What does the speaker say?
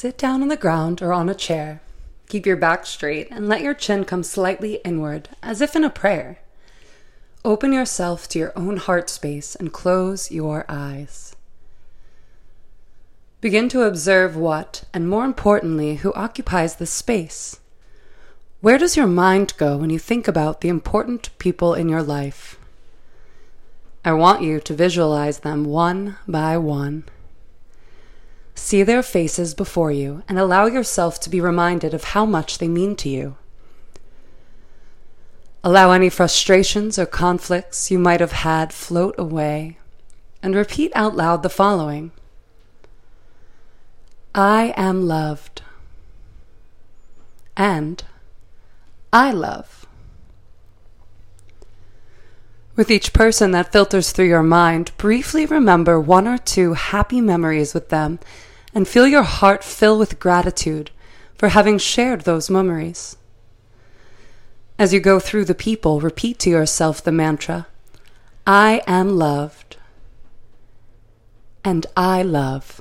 Sit down on the ground or on a chair. Keep your back straight and let your chin come slightly inward, as if in a prayer. Open yourself to your own heart space and close your eyes. Begin to observe what, and more importantly, who occupies this space. Where does your mind go when you think about the important people in your life? I want you to visualize them one by one. See their faces before you and allow yourself to be reminded of how much they mean to you. Allow any frustrations or conflicts you might have had float away and repeat out loud the following I am loved. And I love. With each person that filters through your mind, briefly remember one or two happy memories with them and feel your heart fill with gratitude for having shared those memories. As you go through the people, repeat to yourself the mantra I am loved and I love.